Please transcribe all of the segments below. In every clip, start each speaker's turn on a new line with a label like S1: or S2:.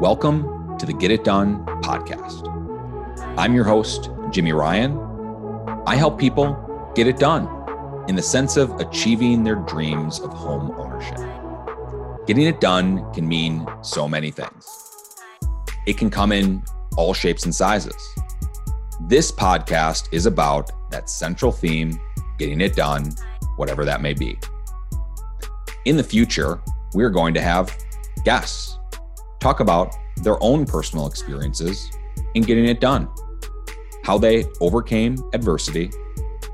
S1: Welcome to the Get It Done podcast. I'm your host, Jimmy Ryan. I help people get it done in the sense of achieving their dreams of home ownership. Getting it done can mean so many things. It can come in all shapes and sizes. This podcast is about that central theme, getting it done, whatever that may be. In the future, we're going to have guests talk about their own personal experiences in getting it done, how they overcame adversity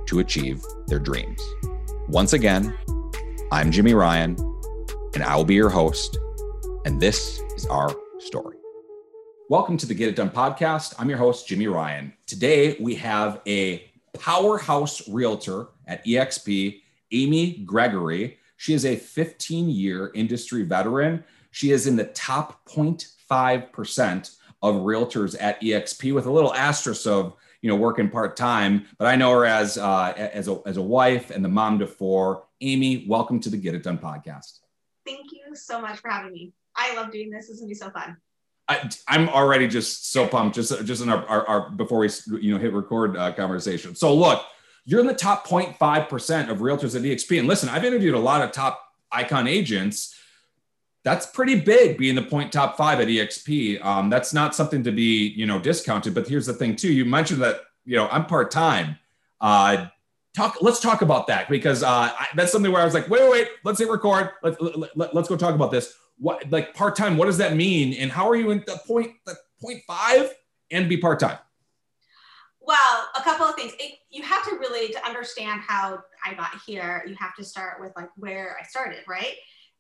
S1: to achieve their dreams. Once again, I'm Jimmy Ryan, and I will be your host, and this is our story. Welcome to the Get It Done podcast. I'm your host, Jimmy Ryan. Today, we have a powerhouse realtor at EXP, Amy Gregory. She is a 15 year industry veteran she is in the top 0.5% of realtors at EXP with a little asterisk of, you know, working part time. But I know her as, uh, as, a, as a wife and the mom to four. Amy, welcome to the Get It Done podcast.
S2: Thank you so much for having me. I love doing this. This is gonna be so fun.
S1: I, am already just so pumped. Just just in our, our, our before we you know hit record uh, conversation. So look, you're in the top 0.5 percent of realtors at EXP. And listen, I've interviewed a lot of top icon agents, that's pretty big being the point top five at exp um, that's not something to be you know discounted but here's the thing too. You mentioned that you know i'm part-time. Uh, talk let's talk about that because uh, I, that's something where i was like wait wait, wait let's hit record. Let, let, let, let's go talk about this. What like part-time what does that mean? And how are you in the point the point five and be part-time?
S2: Well a couple of things. It, you have to really to understand how i got here you have to start with like where i started right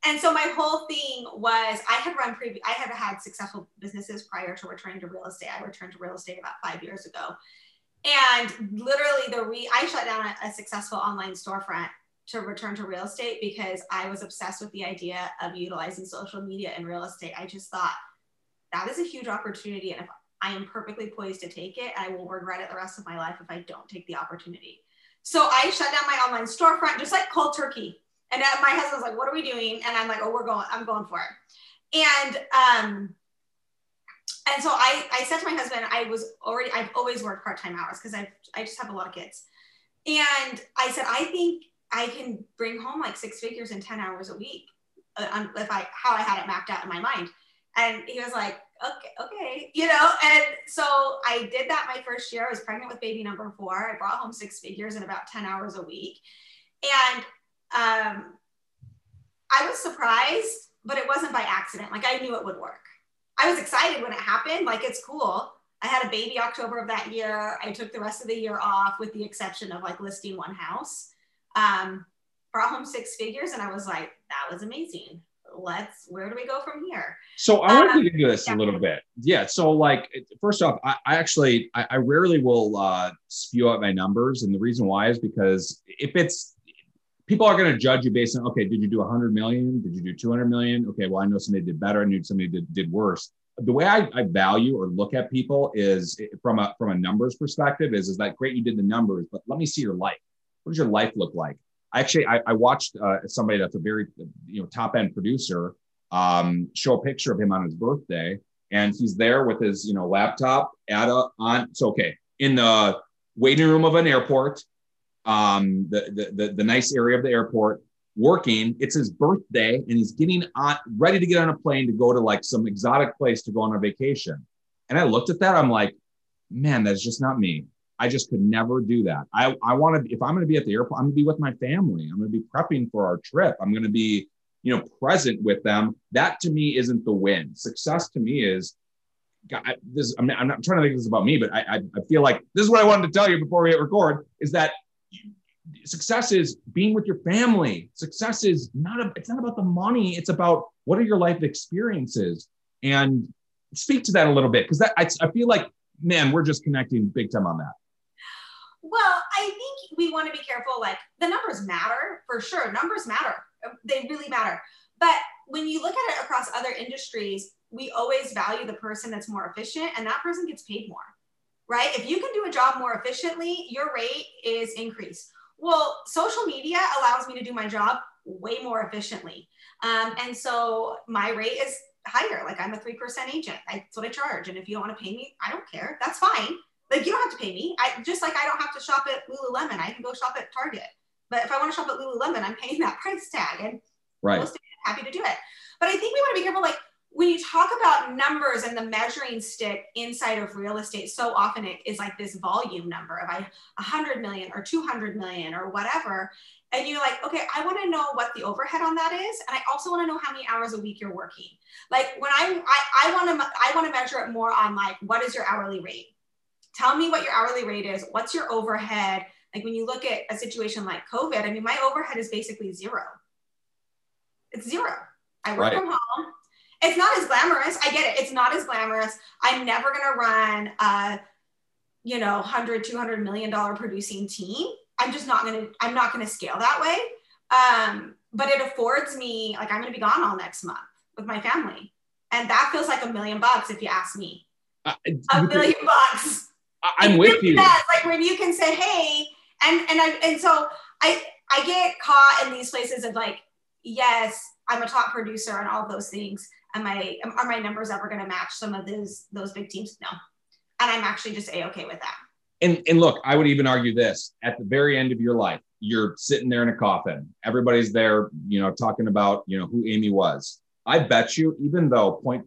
S2: and so my whole thing was I had run I had had successful businesses prior to returning to real estate. I returned to real estate about five years ago. And literally the re I shut down a, a successful online storefront to return to real estate because I was obsessed with the idea of utilizing social media in real estate. I just thought that is a huge opportunity. And if I am perfectly poised to take it, I will regret it the rest of my life if I don't take the opportunity. So I shut down my online storefront just like cold turkey and my husband's like, what are we doing? And I'm like, oh, we're going, I'm going for it. And, um, and so I, I said to my husband, I was already, I've always worked part-time hours because I, I just have a lot of kids. And I said, I think I can bring home like six figures in 10 hours a week. Uh, if I, how I had it mapped out in my mind. And he was like, okay, okay, you know? And so I did that my first year. I was pregnant with baby number four. I brought home six figures in about 10 hours a week. And um, I was surprised, but it wasn't by accident. Like I knew it would work. I was excited when it happened. Like it's cool. I had a baby October of that year. I took the rest of the year off with the exception of like listing one house. Um, brought home six figures and I was like, that was amazing. Let's, where do we go from here?
S1: So I want um, to get into this yeah. a little bit. Yeah. So like, first off, I, I actually, I, I, rarely will uh, spew out my numbers. And the reason why is because if it's people are going to judge you based on okay did you do 100 million? Did you do 200 million? Okay well i know somebody did better. I knew somebody did, did worse. The way I, I value or look at people is from a from a numbers perspective is is that great you did the numbers but let me see your life. What does your life look like? I actually i, I watched uh, somebody that's a very you know top end producer um, show a picture of him on his birthday and he's there with his you know laptop at a on so okay in the waiting room of an airport um, the, the, the, nice area of the airport, working. It's his birthday, and he's getting on, ready to get on a plane to go to like some exotic place to go on a vacation. And I looked at that, I'm like, man, that's just not me. I just could never do that. I, I want to, if I'm going to be at the airport, I'm going to be with my family. I'm going to be prepping for our trip. I'm going to be, you know, present with them. That to me isn't the win. Success to me is, God, this. I'm, I'm not trying to think this about me, but I, I, I feel like this is what I wanted to tell you before we hit record is that success is being with your family. Success is not a, it's not about the money. It's about what are your life experiences and speak to that a little bit because that I, I feel like man we're just connecting big time on that.
S2: Well, I think we want to be careful. Like the numbers matter for sure. Numbers matter. They really matter. But when you look at it across other industries, we always value the person that's more efficient and that person gets paid more right? If you can do a job more efficiently, your rate is increased. Well, social media allows me to do my job way more efficiently. Um, and so my rate is higher. Like I'm a 3% agent. That's what I charge. And if you don't want to pay me, I don't care. That's fine. Like you don't have to pay me. I just like I don't have to shop at Lululemon. I can go shop at Target. But if I want to shop at Lululemon, I'm paying that price tag. And
S1: right.
S2: happy to do it. But I think we want to be careful. Like when you talk about numbers and the measuring stick inside of real estate, so often it is like this volume number of I 100 million or 200 million or whatever. And you're like, okay, I want to know what the overhead on that is, and I also want to know how many hours a week you're working. Like when I I, I want to I want to measure it more on like what is your hourly rate? Tell me what your hourly rate is. What's your overhead? Like when you look at a situation like COVID, I mean, my overhead is basically zero. It's zero. I work right. from home it's not as glamorous. I get it. It's not as glamorous. I'm never going to run a, you know, 100, 200 million dollar producing team. I'm just not going to, I'm not going to scale that way. Um, but it affords me, like, I'm going to be gone all next month with my family. And that feels like a million bucks if you ask me. Uh, a million bucks.
S1: I'm with you.
S2: like when you can say, hey, and and I and so I I get caught in these places of like, yes, I'm a top producer and all those things am I are my numbers ever going to match some of those those big teams? No, and I'm actually just a okay with that.
S1: And and look, I would even argue this: at the very end of your life, you're sitting there in a coffin. Everybody's there, you know, talking about you know who Amy was. I bet you, even though 0.5%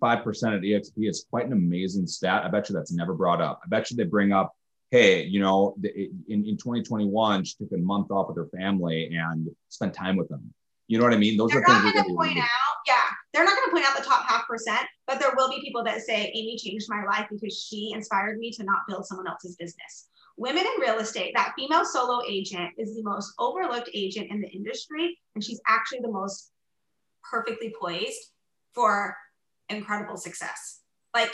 S1: at EXP is quite an amazing stat, I bet you that's never brought up. I bet you they bring up, hey, you know, in, in 2021, she took a month off with her family and spent time with them. You know what I mean?
S2: Those They're are things that point out yeah, they're not going to point out the top half percent, but there will be people that say, Amy changed my life because she inspired me to not build someone else's business. Women in real estate, that female solo agent is the most overlooked agent in the industry. And she's actually the most perfectly poised for incredible success. Like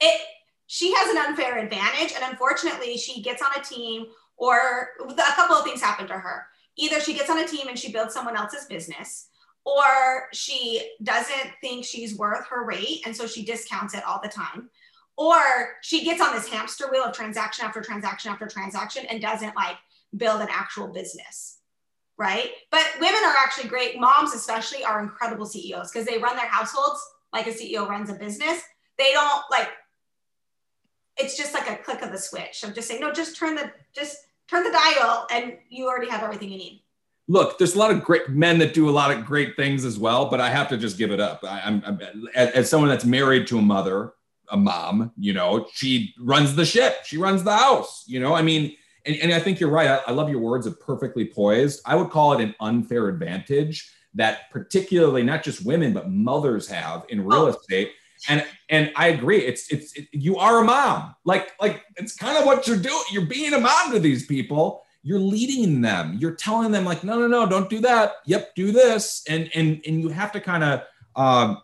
S2: it, she has an unfair advantage. And unfortunately, she gets on a team or a couple of things happen to her. Either she gets on a team and she builds someone else's business, or she doesn't think she's worth her rate and so she discounts it all the time. Or she gets on this hamster wheel of transaction after transaction after transaction and doesn't like build an actual business right? But women are actually great. Moms especially are incredible ceos because they run their households like a ceo runs a business. They don't like it's just like a click of the switch i'm just saying no just turn the just turn the dial and you already have everything you need
S1: look, there's a lot of great men that do a lot of great things as well, but I have to just give it up. I, am as, as, someone that's married to a mother, a mom, you know, she runs the ship, she runs the house, you know, I mean, and, and I think you're right. I, I love your words of perfectly poised. I would call it an unfair advantage that particularly not just women, but mothers have in real oh. estate. And and I agree. It's it's it, you are a mom. Like like it's kind of what you're doing. You're being a mom to these people you're leading them. You're telling them like no no no don't do that. Yep do this. And and and you have to kind of um,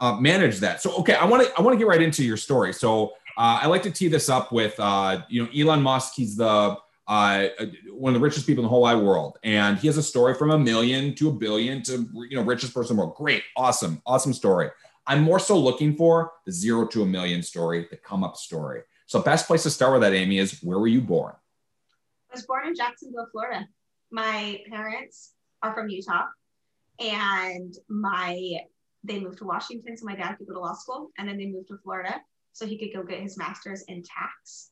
S1: uh, manage that. So okay i want to i want to get right into your story. So uh, i like to tee this up with uh, you know elon musk he's the uh, one of the richest people in the whole wide world. And he has a story from a million to a billion to you know richest person in the world. Great awesome awesome story. I'm more so looking for the zero to a million story the come up story. So best place to start with that amy is where were you born
S2: was born in Jacksonville, Florida. My parents are from Utah, and my they moved to Washington, so my dad could go to law school, and then they moved to Florida so he could go get his master's in tax.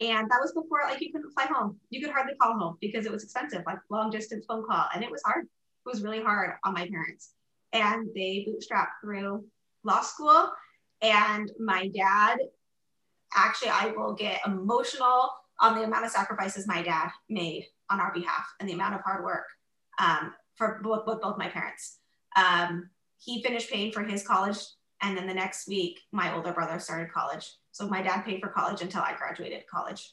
S2: And that was before like you couldn't fly home. You could hardly call home because it was expensive, like long distance phone call, and it was hard. It was really hard on my parents. And they bootstrapped through law school. And my dad, actually, I will get emotional on the amount of sacrifices my dad made on our behalf and the amount of hard work um, for both, both, both my parents. Um, he finished paying for his college, and then the next week, my older brother started college. So my dad paid for college until I graduated college.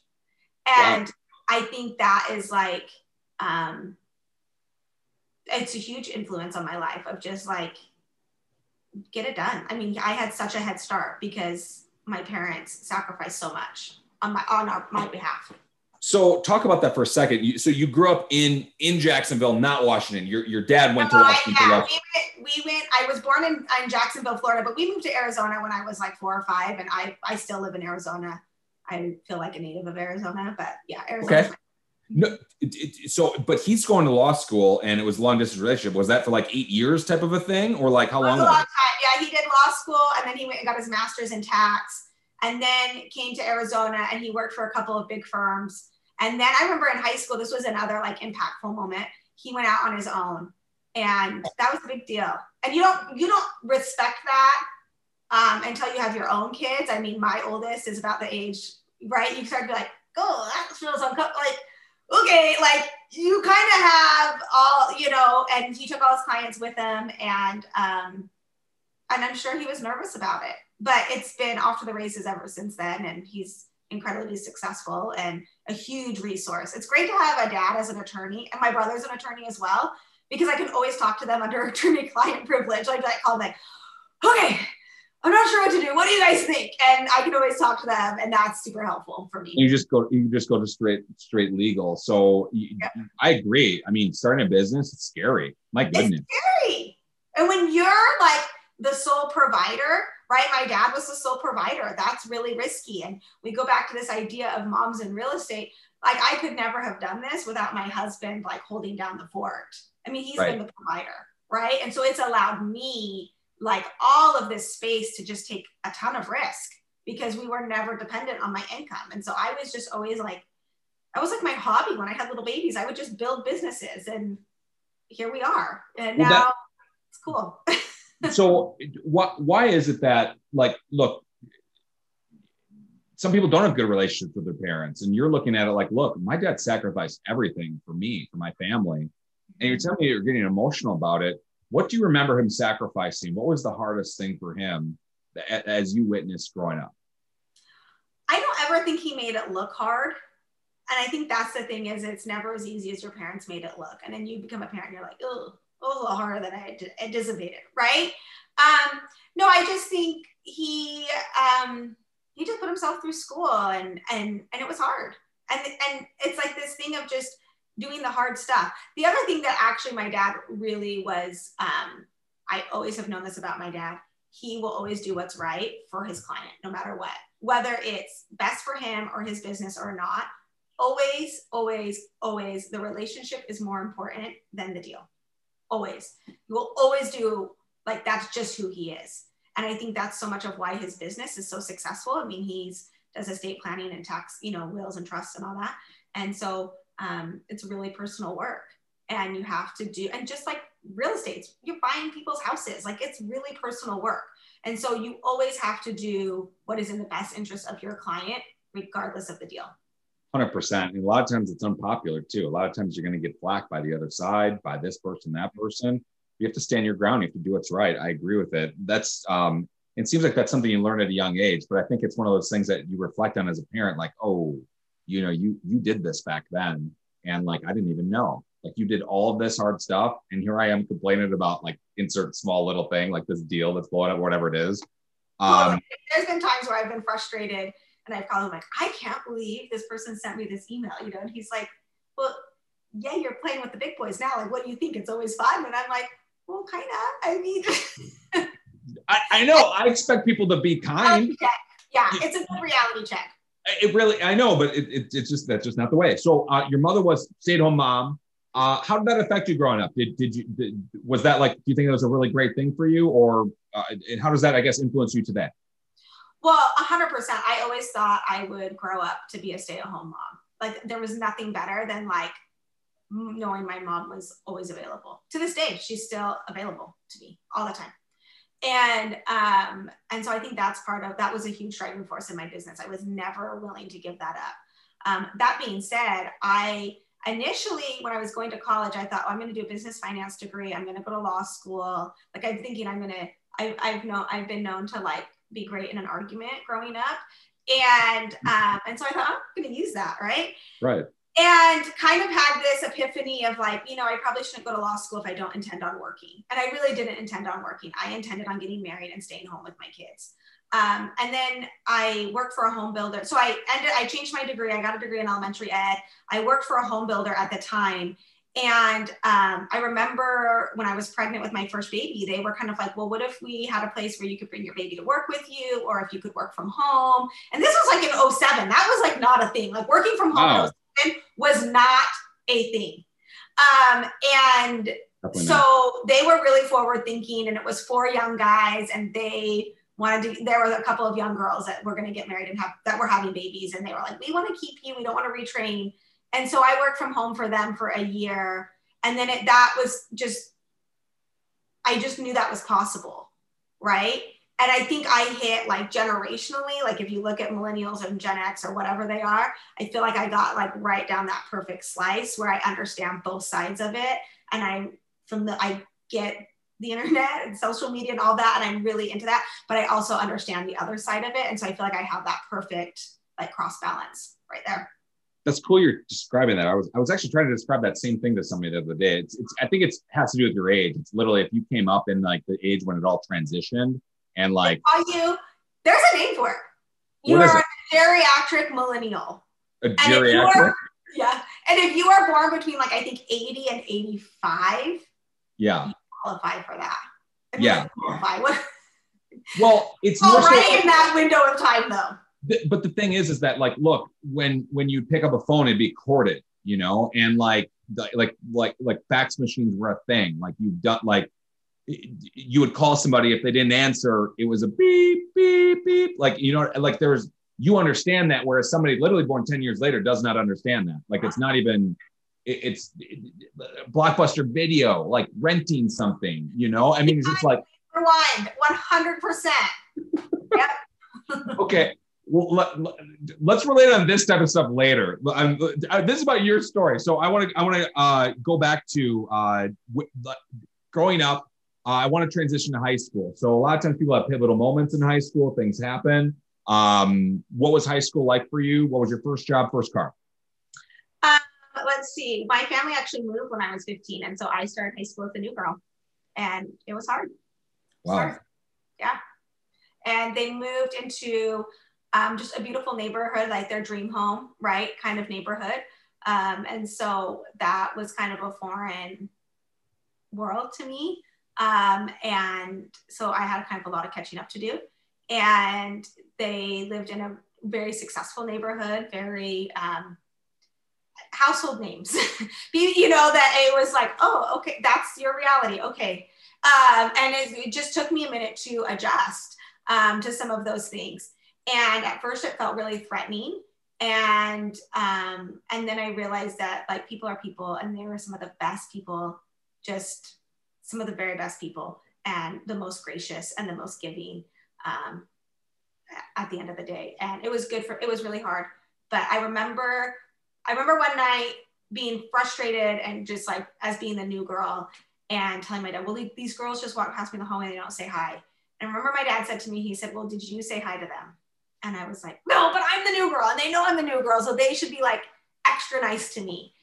S2: And wow. I think that is like, um, it's a huge influence on my life of just like, get it done. I mean, I had such a head start because my parents sacrificed so much on my on our, my behalf.
S1: So talk about that for a second. You, so you grew up in in Jacksonville, not Washington. Your your dad went to uh, Washington.
S2: Yeah, we went, we went. I was born in, in Jacksonville, Florida, but we moved to Arizona when I was like four or five, and I I still live in Arizona. I feel like a native of Arizona, but yeah, Arizona. Okay.
S1: No, it, it, so but he's going to law school, and it was long distance relationship. Was that for like eight years, type of a thing, or like how long?
S2: A long time. Yeah, he did law school and then he went and got his master's in tax and then came to Arizona and he worked for a couple of big firms. And then I remember in high school, this was another like impactful moment. He went out on his own and that was a big deal. And you don't you don't respect that um, until you have your own kids. I mean, my oldest is about the age, right? You start to be like, oh, that feels uncomfortable. Like, okay, like you kind of have all, you know, and he took all his clients with him and um, and I'm sure he was nervous about it. But it's been off to the races ever since then, and he's incredibly successful and a huge resource. It's great to have a dad as an attorney, and my brother's an attorney as well, because I can always talk to them under attorney-client privilege. Like I call them like, okay, I'm not sure what to do. What do you guys think? And I can always talk to them, and that's super helpful for me.
S1: You just go, you just go to straight, straight legal. So you. I agree. I mean, starting a business, it's scary. My goodness,
S2: it's scary. And when you're like the sole provider, right? My dad was the sole provider. That's really risky. And we go back to this idea of moms in real estate. Like I could never have done this without my husband like holding down the fort. I mean, he's right. been the provider, right? And so it's allowed me like all of this space to just take a ton of risk because we were never dependent on my income. And so I was just always like, I was like my hobby when I had little babies. I would just build businesses and here we are. And well, now that, it's cool.
S1: so what why is it that like look some people don't have good relationships with their parents and you're looking at it like look my dad sacrificed everything for me for my family and you're telling me you're getting emotional about it. What do you remember him sacrificing? What was the hardest thing for him as you witnessed growing up?
S2: I don't ever think he made it look hard and i think that's the thing is it's never as easy as your parents made it look and then you become a parent and you're like oh a little harder than I anticipated, right? Um, no, I just think he um, he just put himself through school and and and it was hard. And and it's like this thing of just doing the hard stuff. The other thing that actually my dad really was, um, I always have known this about my dad. He will always do what's right for his client, no matter what, whether it's best for him or his business or not. Always, always, always, the relationship is more important than the deal always. He will always do like that's just who he is. And I think that's so much of why his business is so successful. I mean, he's does estate planning and tax, you know, wills and trusts and all that. And so um, it's really personal work. And you have to do, and just like real estate, you're buying people's houses, like it's really personal work. And so you always have to do what is in the best interest of your client, regardless of the deal.
S1: Hundred percent. And a lot of times it's unpopular too. A lot of times you're going to get flack by the other side, by this person, that person. You have to stand your ground. You have to do what's right. I agree with it. That's um, it seems like that's something you learn at a young age, but I think it's one of those things that you reflect on as a parent, like, oh, you know, you you did this back then, and like I didn't even know. Like you did all of this hard stuff, and here I am complaining about like insert small little thing like this deal that's blowing up, whatever it is.
S2: Um, well, there's been times where I've been frustrated and I've called him like, I can't believe this person sent me this email, you know, and he's like, well, yeah, you're playing with the big boys now. Like, what do you think? It's always fun. And I'm like, well, kind of. I mean,
S1: I, I, know. I expect people to be kind.
S2: Yeah, it's a good reality check.
S1: It really, I know, but it, it, it's just that's just not the way. So, uh, your mother was stay-at-home mom. Uh, how did that affect you growing up? Did did you did, was that like? Do you think it was a really great thing for you, or uh, and how does that, I guess, influence you today?
S2: Well, 100%. I always thought I would grow up to be a stay at home mom. Like, there was nothing better than like knowing my mom was always available. To this day, she's still available to me all the time. And um, and so I think that's part of that was a huge driving force in my business. I was never willing to give that up. Um, that being said, I initially when I was going to college, I thought, oh, I'm going to do a business finance degree. I'm going to go to law school. Like I'm thinking I'm going to. I, I've known I've been known to like be great in an argument growing up. And um, and so I thought I'm going to use that, right?
S1: Right.
S2: And kind of had this epiphany of like, you know, I probably shouldn't go to law school if I don't intend on working. And I really didn't intend on working. I intended on getting married and staying home with my kids. Um, and then I worked for a home builder. So I ended, I changed my degree. I got a degree in elementary ed. I worked for a home builder at the time. And um, I remember when I was pregnant with my first baby, they were kind of like, well, what if we had a place where you could bring your baby to work with you, or if you could work from home? And this was like in 07. That was like not a thing. Like working from home was not a thing. Um, and
S1: Definitely
S2: so
S1: not.
S2: they were really forward thinking and it was four young guys and they wanted to there were a couple of young girls that were going to get married and have that were having babies and they were like we want to keep you we don't want to retrain and so i worked from home for them for a year. And then it that was just i just knew that was possible right? And i think i hit like generationally like if you look at millennials and gen x or whatever they are i feel like i got like right down that perfect slice where i understand both sides of it. And i'm from the i get the internet and social media and all that and i'm really into that but i also understand the other side of it. And so i feel like i have that perfect like cross balance right there
S1: That's cool. You're describing that. I was I was actually trying to describe that same thing to somebody the other day. It's, it's I think it's has to do with your age. It's literally if you came up in like the age when it all transitioned and like
S2: are you there's a name for it you are
S1: it?
S2: a geriatric millennial
S1: a
S2: And
S1: geriatric.
S2: are- yeah and if you are born between like i think 80 and 85
S1: Yeah.
S2: qualify for that I mean,
S1: Yeah.
S2: qualify
S1: Well, it's
S2: already in that window of time though
S1: th- but the thing is, is that like, look, when when you pick up a phone, it'd be corded, you know, and like the, like like like fax machines were a thing. Like you've done like you would call somebody if they didn't answer, it was a beep beep beep. Like you know, like there's you understand that, whereas somebody literally born ten years later does not understand that. Like it's not even. it- It's blockbuster video, like renting something, you know. I mean, it's just like
S2: rewind 100% Yep.
S1: okay well let, us relate on this type of stuff later Um, uh, this is about your story so i want to i want to uh, go back to uh, growing up uh, i want to transition to high school so a lot of times people have pivotal moments in high school things happen um, what was high school like for you what was your first job first car
S2: But let's see. My family actually moved when I was 15. And so I started high school with a new girl. And it was hard.
S1: wow
S2: Sure. Yeah. And they moved into um, just a beautiful neighborhood, like their dream home, right? Kind of neighborhood. Um, and so that was kind of a foreign world to me. Um, and so I had kind of a lot of catching up to do. And they lived in a very successful neighborhood, very um, household names. you know, that it was like, oh, okay, that's your reality. Okay. Um, and it, it just took me a minute to adjust um, to some of those things. And at first, it felt really threatening. And um, and then I realized that like people are people, and they were some of the best people, just some of the very best people, and the most gracious and the most giving um, at the end of the day. And it was good for it was really hard. But I remember I remember one night being frustrated and just like as being the new girl and telling my dad, well, these girls just walk past me in the hallway and they don't say hi. And I remember my dad said to me, he said, well, did you say hi to them? And I was like, no, but I'm the new girl and they know I'm the new girl. So they should be like extra nice to me.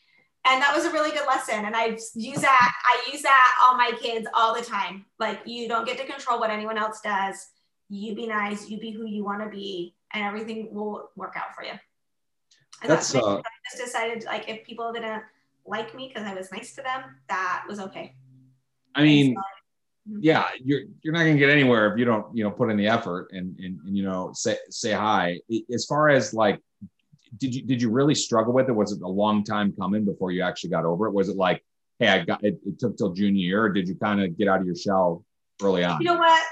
S2: And that was a really good lesson. And I use that, I use that on my kids all the time. Like you don't get to control what anyone else does. You be nice, you be who you want to be, and everything will work out for you. And
S1: That's,
S2: that's,
S1: uh,
S2: I just decided like if people didn't like me because I was nice to them, that was okay.
S1: i mean yeah, you're you're not gonna get anywhere if you don't you know put in the effort and and, and you know say say hi. As far as like, did you did you really struggle with it? Was it a long time coming before you actually got over it? Was it like, hey, I got it, it took till junior year, or did you kind of get out of your shell early on?
S2: You know what?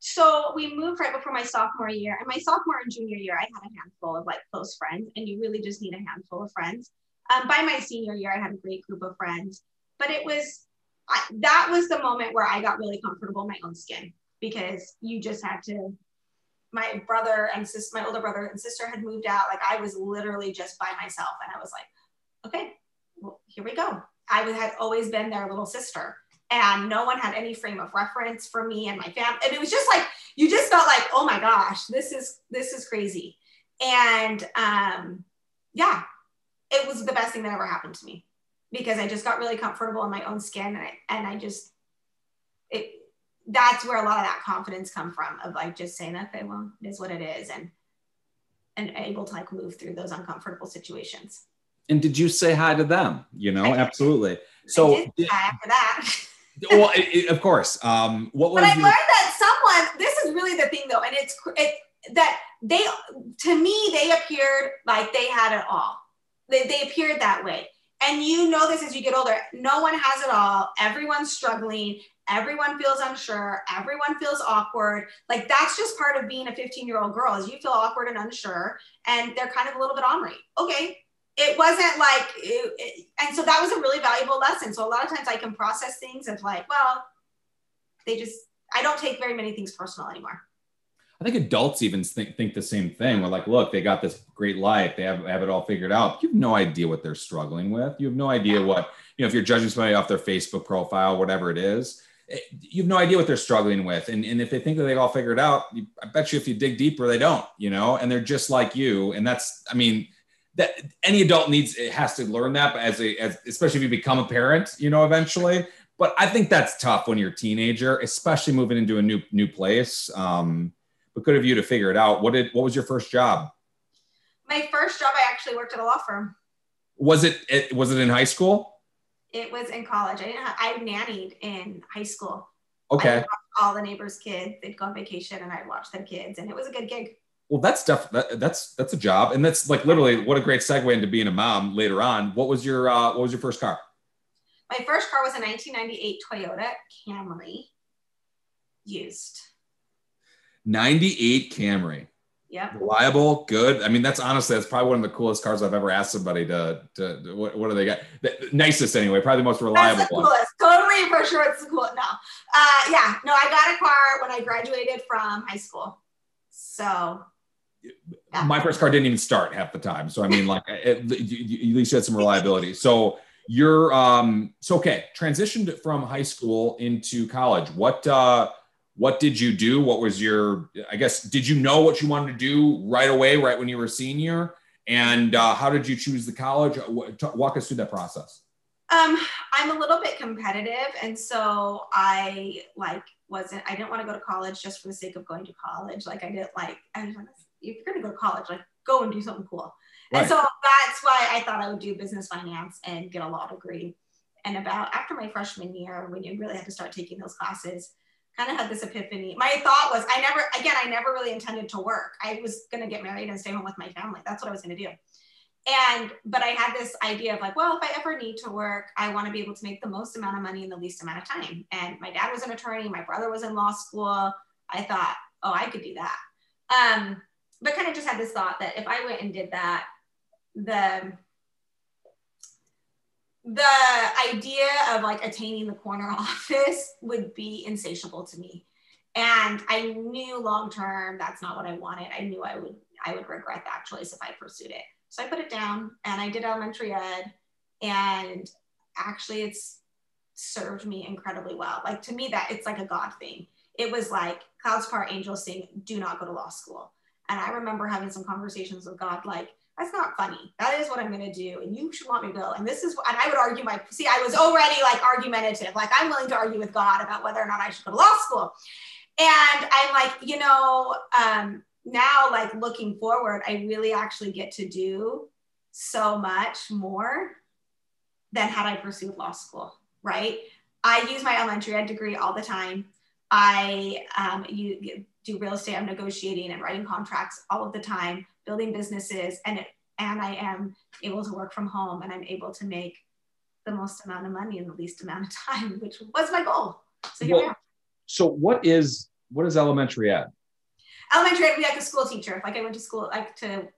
S2: So we moved right before my sophomore year, and my sophomore and junior year, I had a handful of like close friends, and you really just need a handful of friends. Um, by my senior year, I had a great group of friends, but it was I, that was the moment where I got really comfortable in my own skin because you just had to. My brother and sister, my older brother and sister had moved out. Like I was literally just by myself, and I was like, okay, well, here we go. I had always been their little sister and no one had any frame of reference for me and my family and it was just like you just felt like oh my gosh this is this is crazy and um yeah it was the best thing that ever happened to me because i just got really comfortable in my own skin and i, and I just it that's where a lot of that confidence come from of like just saying okay well it is what it is and and able to like move through those uncomfortable situations
S3: And did you say hi to them? You know, absolutely.
S2: so
S3: So,
S2: did after that
S3: well, i- i- of course. Um, what was
S2: but I
S3: your-
S2: learned that someone. This is really the thing, though, and it's it that they to me they appeared like they had it all. They they appeared that way, And you know this as you get older. No one has it all. Everyone's struggling. Everyone feels unsure. Everyone feels awkward. Like that's just part of being a 15 year old girl is you feel awkward and unsure. And they're kind of a little bit ornery. Okay. It wasn't like, it, it, and so that was a really valuable lesson. So a lot of times I can process things of like, well, they just, I don't take very many things personal anymore.
S1: I think adults even think, think the same thing. We're like, look, they got this great life. They have, have it all figured out. You have no idea what they're struggling with. You have no idea what, you know, if you're judging somebody off their Facebook profile, whatever it is, it, eh, you have no idea what they're struggling with. And, and if they think that they all figured out, you, I bet you if you dig deeper, they don't, you know, and they're just like you. And that's, I mean, that any adult needs, it has to learn that but as a, as, especially if you become a parent, you know, eventually. But I think that's tough when you're a teenager, especially moving into a new, new place. Um, but good of you to figure it out. What did what was your first job?
S2: My first job, I actually worked at a law firm.
S1: Was it, it was it in high school?
S2: It was in college. I didn't. Have, I nannied in high school.
S1: Okay.
S2: all the neighbors' kids. They'd go on vacation, and I'd watch their kids, and it was a good gig.
S1: Well, that's def- that, that's that's a job, and that's like literally what a great segue into being a mom later on. What was your uh, what was your first car?
S2: My first car was a 1998 Toyota Camry, used.
S1: 98 Camry.
S2: Yeah.
S1: Reliable, good. I mean, that's honestly, that's probably one of the coolest cars I've ever asked somebody to, to, to what, what do they got? The nicest anyway, probably the most reliable
S2: that's the one. Coolest. Totally for sure it's the coolest. No. Uh, yeah, no, I got a car when I graduated from high school. So
S1: yeah. my first car didn't even start half the time. So I mean, like at, at least you had some reliability. So you're um so okay, transitioned from high school into college. What uh what did you do? What was your, I guess, did you know what you wanted to do right away, right when you were a senior? And uh, how did you choose the college? Walk us through that process.
S2: Um, I'm a little bit competitive. And so I like wasn't, I didn't want to go to college just for the sake of going to college. Like I didn't like, I was like, if you're going to go to college, like go and do something cool. Right. And so that's why I thought I would do business finance and get a law degree. And about after my freshman year, when you really had to start taking those classes, kind of had this epiphany. My thought was, I never, again, I never really intended to work. I was going to get married and stay home with my family. That's what I was going to do. And, but I had this idea of like, well, if I ever need to work, I want to be able to make the most amount of money in the least amount of time. And my dad was an attorney, my brother was in law school. I thought, oh, I could do that. Um, but kind of just had this thought that if I went and did that, the the idea of like attaining the corner office would be insatiable to me. And i knew long term that's not what i wanted. I knew i would i would regret that choice if i pursued it. So i put it down and i did elementary ed. And actually it's served me incredibly well. Like to me that it's like a god thing. It was like clouds part angels sing do not go to law school. And i remember having some conversations with god like that's not funny. That is what I'm going to do. And you should want me to go. And this is, and I would argue my, see, I was already like argumentative. Like I'm willing to argue with God about whether or not I should go to law school. And I'm like, you know, um, now like looking forward, I really actually get to do so much more than had I pursued law school, right? I use my elementary ed degree all the time. I um, you, do real estate, I'm negotiating and writing contracts all of the time building businesses and it, and I am able to work from home and I'm able to make the most amount of money in the least amount of time, which was my goal. So here well, we are.
S1: So what is what is elementary ed?
S2: Elementary ed, be like a school teacher. Like I went to school, like to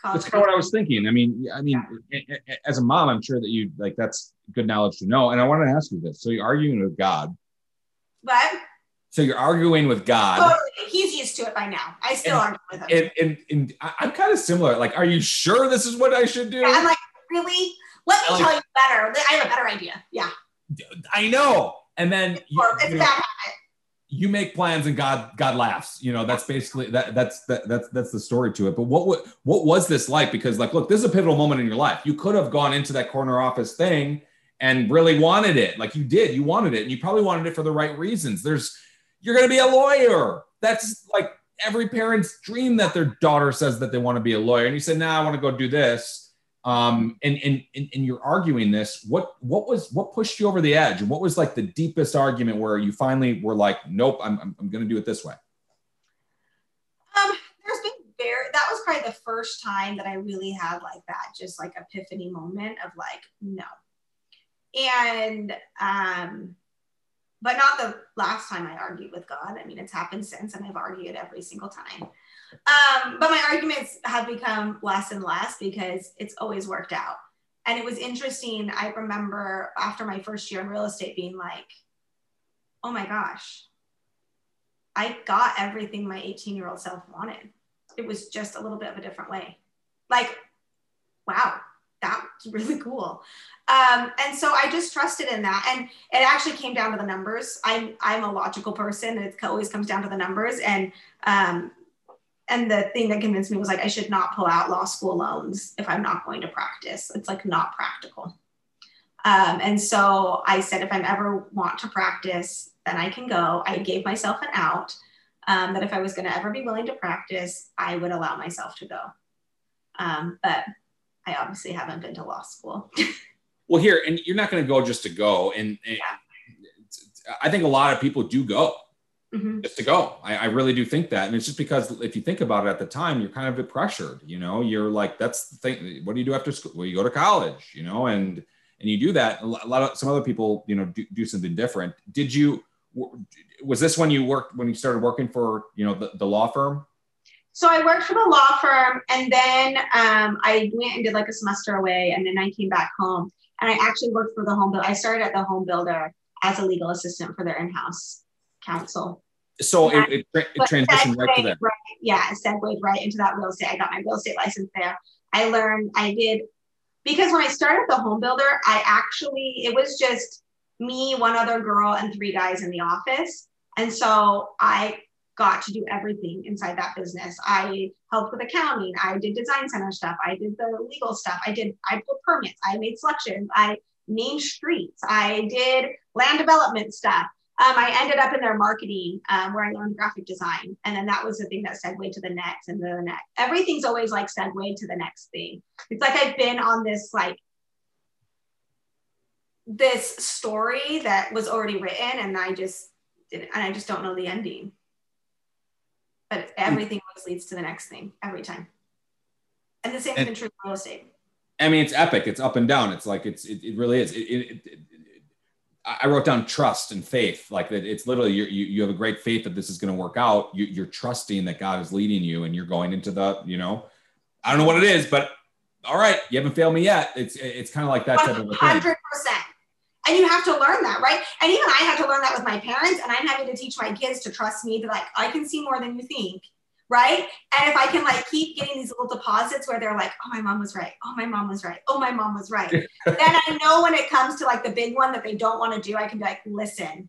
S1: college. That's kind of what I was thinking. I mean, I mean, yeah. as a mom, I'm sure that you like that's good knowledge to know. And I wanted to ask you this: so you're arguing with God.
S2: What?
S1: So you're arguing with God.
S2: Totally. He's used to it by now. I still and, argue with him.
S1: And, and, and I'm kind of similar. Like, are you sure this is what I should do?
S2: Yeah, I'm like, really? Let me like, tell you better. I have a better idea. Yeah.
S1: I know. And then you, you, know, you, make plans and God God laughs. You know, that's basically that that's that, that's that's the story to it. But what what what was this like? Because like, look, this is a pivotal moment in your life. You could have gone into that corner office thing and really wanted it. Like you did. You wanted it, and you probably wanted it for the right reasons. There's you're going to be a lawyer. That's like every parent's dream that their daughter says that they want to be a lawyer. And you say, nah, I want to go do this. Um, and, and, and, and you're arguing this. What, what was, what pushed you over the edge? And what was like the deepest argument where you finally were like, nope, I'm, I'm, I'm going to do it this way?
S2: Um, there's been very, that was probably the first time that I really had like that, just like epiphany moment of like, no. And, um, but not the last time I argued with God. I mean, it's happened since, and I've argued every single time. Um, but my arguments have become less and less because it's always worked out. And it was interesting. I remember after my first year in real estate being like, oh my gosh, I got everything my 18 year old self wanted. It was just a little bit of a different way. Like, wow, that's really cool. Um, and so I just trusted in that. And it actually came down to the numbers. I'm, I'm a logical person. It always comes down to the numbers. And, um, and the thing that convinced me was like, I should not pull out law school loans if I'm not going to practice. It's like not practical. Um, and so I said, if I'm ever want to practice, then I can go. I gave myself an out um, that if I was going to ever be willing to practice, I would allow myself to go. Um, but I obviously haven't been to law school.
S3: well, here, and you're not going to go just to go. And, and yeah. I think a lot of people do go mm-hmm. just to go. I, I, really do think that. And it's just because if you think about it at the time, you're kind of pressured, you know, you're like, that's the thing. What do you do after school? Well, you go to college, you know, and, and you do that. A lot of some other people, you know, do, do something different. Did you, was this when you worked when you started working for you know the, the law firm
S2: so i worked for the law firm and then um, i went and did like a semester away and then i came back home. And i actually worked for the home builder i started at the home builder as a legal assistant for their in-house counsel.
S3: So it, it, it transitioned right to that
S2: right, yeah it segued right into that real estate. I got my real estate license there. I learned i did because when i started the home builder i actually it was just me, one other girl, and three guys in the office. And so I got to do everything inside that business. I helped with accounting. I did design center stuff. I did the legal stuff. I did, I put permits. I made selections. I named streets. I did land development stuff. Um, I ended up in their marketing um, where I learned graphic design. And then that was the thing that segued to the next and the next. Everything's always like segued to the next thing. It's like I've been on this like this story that was already written and I just didn't, and I just don't know the ending. But everything always leads to the next thing every time. And the same been true real estate.
S3: I mean, it's epic. It's up and down. It's like it's it, it really is. It, it, it, I wrote down trust and faith. Like that, it's literally you. You have a great faith that this is going to work out. You, you're trusting that God is leading you, and you're going into the. You know, I don't know what it is, but all right, you haven't failed me yet. It's it's kind of like that type of a thing.
S2: Hundred percent. And you have to learn that, right? And even I had to learn that with my parents, and I'm having to teach my kids to trust me to like, I can see more than you think, right? And if I can like keep getting these little deposits where they're like, oh, my mom was right. Oh, my mom was right. Oh, my mom was right. then I know when it comes to like the big one that they don't want to do, I can be like, listen,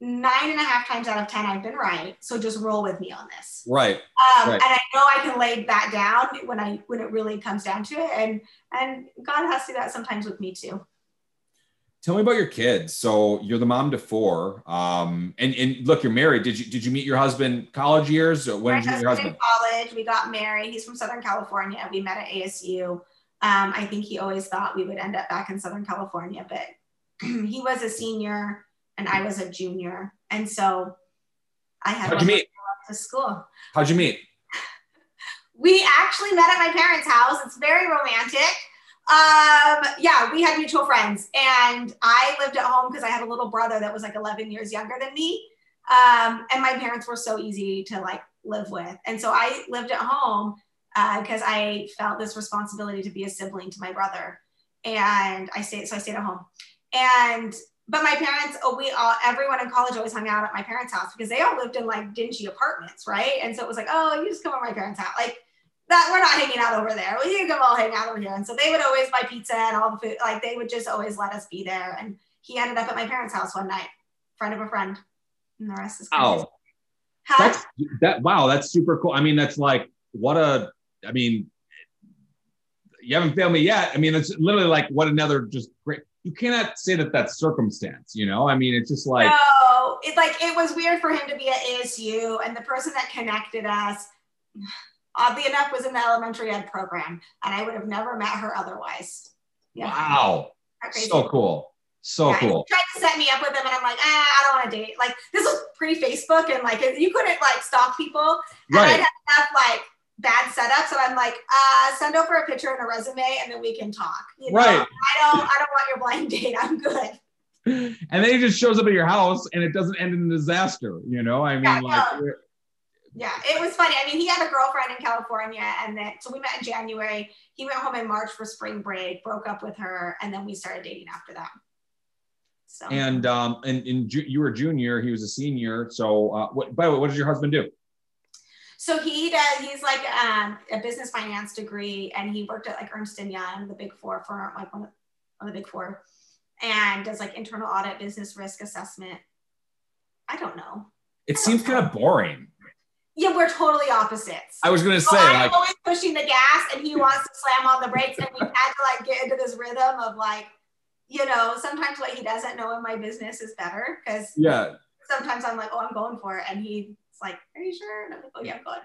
S2: nine and a half times out of 10, I've been right. So just roll with me on this.
S3: Right.
S2: Um, right. And I know I can lay that down when I, when it really comes down to it. And, and God has to do that sometimes with me too.
S3: Tell me about your kids. So you're the mom to four, um, and and look, you're married. Did you did you meet your husband college years? Or when did you meet your husband?
S2: college. We got married. He's from Southern California. We met at ASU. Um, I think he always thought we would end up back in Southern California, but he was a senior and I was a junior, and so I had
S3: How'd you meet?
S2: to school.
S3: How'd you meet?
S2: we actually met at my parents' house. It's very romantic. Um, yeah, we had mutual friends, and I lived at home because I had a little brother that was like 11 years younger than me. Um, and my parents were so easy to like live with, and so I lived at home because uh, I felt this responsibility to be a sibling to my brother, and I stayed. So I stayed at home, and but my parents, oh, we all, everyone in college always hung out at my parents' house because they all lived in like dingy apartments, right? And so it was like, oh, you just come to my parents' house, like that we're not hanging out over there. We can come all hang out over here. And so they would always buy pizza and all the food. Like they would just always let us be there. And he ended up at my parents' house one night, friend of a friend. And the rest is
S1: Oh, that's that. Wow, that's super cool. I mean, that's like what a. I mean, you haven't failed me yet. I mean, it's literally like what another just great. You cannot say that that's circumstance. You know, I mean, it's just like
S2: no. It's like it was weird for him to be at ASU, and the person that connected us oddly enough, was in the elementary ed program, and I would have never met her otherwise.
S1: Yeah. Wow. So cool. So yeah, cool.
S2: Tried to set me up with him, and I'm like, ah, I don't want to date. Like this was pre Facebook, and like you couldn't like stalk people. And
S1: right.
S2: I'd have enough like bad setups and I'm like, uh, send over a picture and a resume and then we can talk.
S1: You know? Right.
S2: I don't I don't want your blind date. I'm good.
S1: And then he just shows up at your house and it doesn't end in a disaster, you know? I mean yeah, like no.
S2: Yeah, it was funny. I mean, he had a girlfriend in California, and then so we met in January. He went home in March for spring break, broke up with her, and then we started dating after that.
S1: So. And um, and, and you were a junior, he was a senior. So, uh, what? By the way, what does your husband do?
S2: So he does. He's like um, a business finance degree, and he worked at like Ernst and Young, the Big Four firm, like one of the Big Four, and does like internal audit, business risk assessment. I don't know.
S3: It seems kind of boring.
S2: Yeah, we're totally opposites.
S3: I was gonna say,
S2: so
S3: I'm
S2: like, always pushing the gas, and he wants to slam on the brakes, and we've had to like get into this rhythm of like, you know, sometimes what he doesn't know in my business is better because
S3: yeah.
S2: Sometimes I'm like, oh, I'm going for it, and he's like, are you sure? And I'm like, oh yeah, I'm going.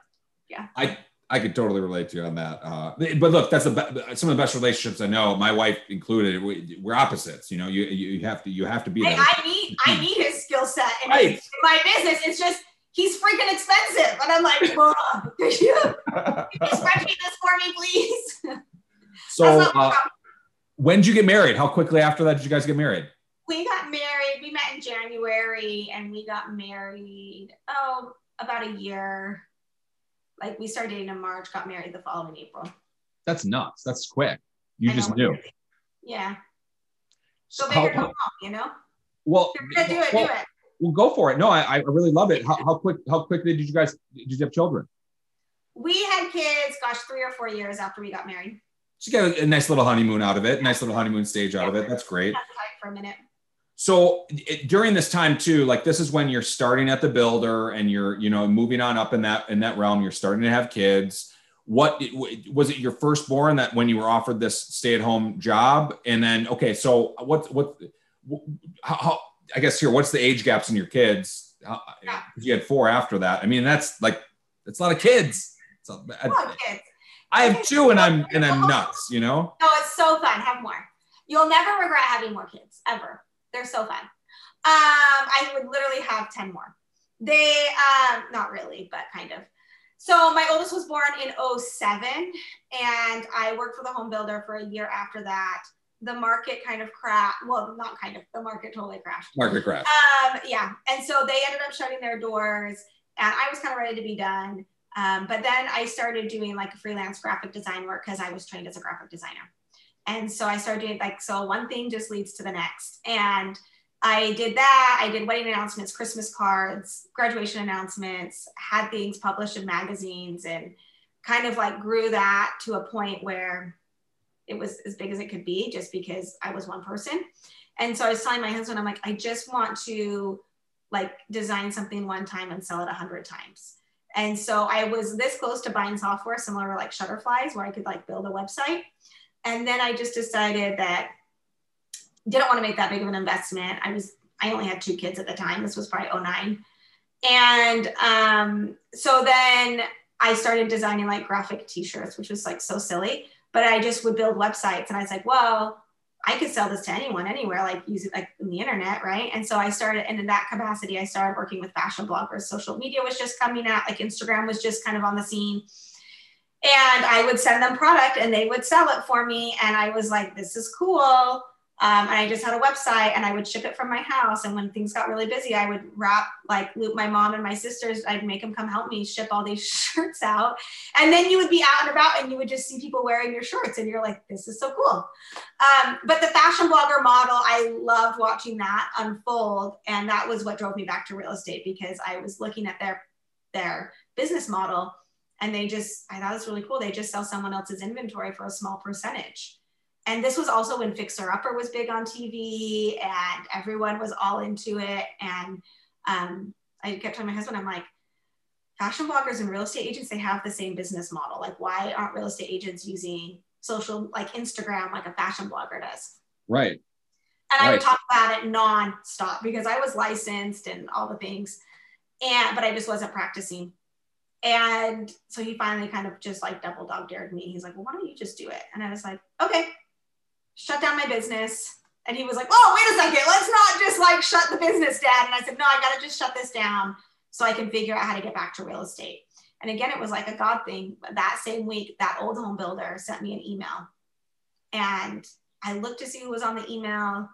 S2: Yeah.
S3: I I could totally relate to you on that. Uh, but look, that's the some of the best relationships I know, my wife included. We, are opposites. You know, you you have to you have to be.
S2: Hey, I need I need his skill set in, right. in my business. It's just he's freaking expensive. And I'm like, Mom, could you, could you this for me, please?
S3: So, uh, when did you get married? How quickly after that did you guys get married?
S2: We got married. We met in January and we got married, oh, about a year. Like we started dating in March, got married the following April.
S1: That's nuts. That's quick. You I just knew.
S2: Yeah. So bigger, how, you know?
S1: Well,
S2: you're gonna do it, well, do it
S1: well, go for it. No, I, I really love it. How, how quick how quickly did you guys did you have children?
S2: We had kids, gosh, three or four years after we got married.
S3: So you got a, nice little honeymoon out of it, nice little honeymoon stage out of it. That's great.
S2: For a minute.
S3: So it, during this time too, like this is when you're starting at the builder and you're you know moving on up in that in that realm. You're starting to have kids. What was it your firstborn that when you were offered this stay at home job, and then okay, so what what how I guess here, what's the age gaps in your kids? Yeah. You had four after that. I mean, that's like that's a lot of kids.
S2: a lot of kids.
S3: I have two, and I'm and I'm nuts. You know.
S2: No, it's so fun. Have more. You'll never regret having more kids ever. They're so fun. Um, I would literally have ten more. They, um, not really, but kind of. So my oldest was born in 07 and I worked for the home builder for a year after that the market kind of crashed. Well, not kind of, the market totally crashed.
S3: Market crashed.
S2: Um, yeah. And so they ended up shutting their doors and I was kind of ready to be done. Um, but then I started doing like freelance graphic design work because I was trained as a graphic designer. And so I started doing like, so one thing just leads to the next. And I did that. I did wedding announcements, Christmas cards, graduation announcements, had things published in magazines, and kind of like grew that to a point where it was as big as it could be just because I was one person. And so I was telling my husband, I'm like, I just want to like design something one time and sell it a hundred times. And so I was this close to buying software similar to like Shutterflies where I could like build a website. And then I just decided that didn't want to make that big of an investment. I was, I only had two kids at the time. This was probably 09. And um, so then I started designing like graphic t-shirts, which was like so silly but I just would build websites and I was like, well, I could sell this to anyone anywhere, like use it like in the internet, right? And so I started, and in that capacity, I started working with fashion bloggers. Social media was just coming out, like Instagram was just kind of on the scene. And I would send them product and they would sell it for me. And I was like, this is cool. Um, and I just had a website and I would ship it from my house. And when things got really busy, I would wrap, like loop my mom and my sisters. I'd make them come help me ship all these shirts out. And then you would be out and about and you would just see people wearing your shirts and you're like, this is so cool. Um, but the fashion blogger model, I loved watching that unfold. And that was what drove me back to real estate because I was looking at their, their business model and they just, I thought it was really cool. They just sell someone else's inventory for a small percentage and this was also when Fixer Upper was big on TV and everyone was all into it. And um, I kept telling my husband, I'm like, fashion bloggers and real estate agents, they have the same business model. Like, why aren't real estate agents using social, like Instagram, like a fashion blogger does?
S1: Right.
S2: And right. I would talk about it nonstop because I was licensed and all the things. And, but I just wasn't practicing. And so he finally kind of just like double dog dared me. He's like, well, why don't you just do it? And I was like, okay, shut down my business. And he was like, oh, wait a second, let's not just like shut the business down. And I said, no, I got to just shut this down so I can figure out how to get back to real estate. And again, it was like a God thing. That same week, that old home builder sent me an email. And I looked to see who was on the email.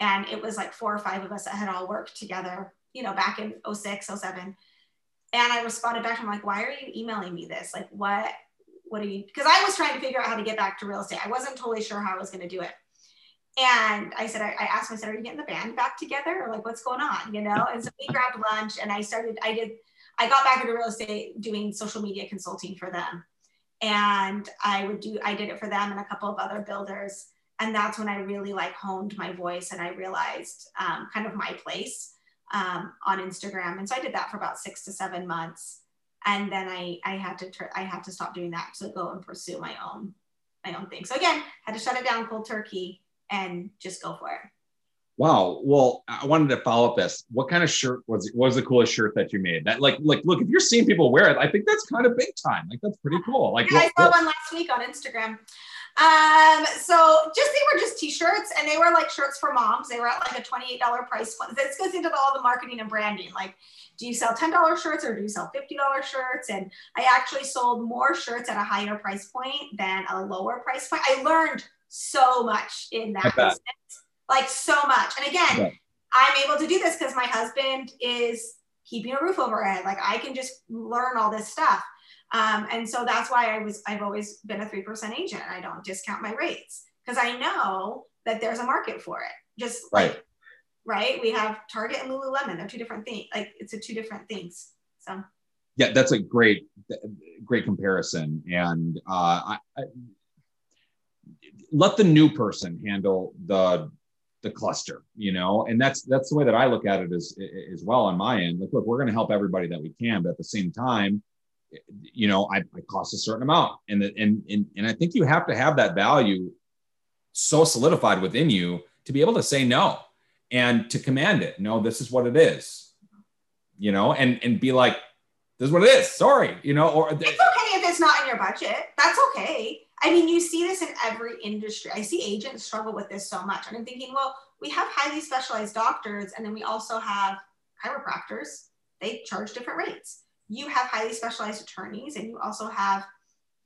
S2: And it was like four or five of us that had all worked together, you know, back in 06, 07. And I responded back, I'm like, why are you emailing me this? Like, what, what are you, because I was trying to figure out how to get back to real estate. I wasn't totally sure how I was going to do it. And I said, I, I, asked I said, are you getting the band back together or like, what's going on? You know? And so we grabbed lunch and I started, I did, I got back into real estate doing social media consulting for them. And I would do, I did it for them and a couple of other builders. And that's when I really like honed my voice and I realized um, kind of my place um, on Instagram. And so I did that for about six to seven months. And then I, I had to, I had to stop doing that to go and pursue my own, my own thing. So again, had to shut it down cold turkey and just go for it.
S1: Wow. Well, I wanted to follow up this. What kind of shirt was was the coolest shirt that you made? That like like look, if you're seeing people wear it, I think that's kind of big time. Like that's pretty cool. Like
S2: yeah, I saw one last week on Instagram. Um, so just they were just t-shirts and they were like shirts for moms. They were at like a $28 price point. This goes into all the marketing and branding. Like, do you sell $10 shirts or do you sell $50 shirts? And I actually sold more shirts at a higher price point than a lower price point. I learned so much in that business, like so much. And again, I'm able to do this because my husband is keeping a roof over our head. Like I can just learn all this stuff. Um, and so that's why I was, I've always been a 3% agent. I don't discount my rates because I know that there's a market for it. Just right. like, right. We have Target and Lululemon. They're two different things. Like it's a two different things. So.
S1: Yeah, that's a great, great comparison. And uh, I, I let the new person handle the the cluster you know and that's that's the way that i look at it as as well on my end like look we're going to help everybody that we can but at the same time you know i, I cost a certain amount and, and and and i think you have to have that value so solidified within you to be able to say no and to command it no this is what it is you know and and be like this is what it is sorry you know or
S2: it's okay if it's not in your budget that's okay I mean, you see this in every industry. I see agents struggle with this so much. And I'm thinking, well, we have highly specialized doctors, and then we also have chiropractors. They charge different rates. You have highly specialized attorneys, and you also have,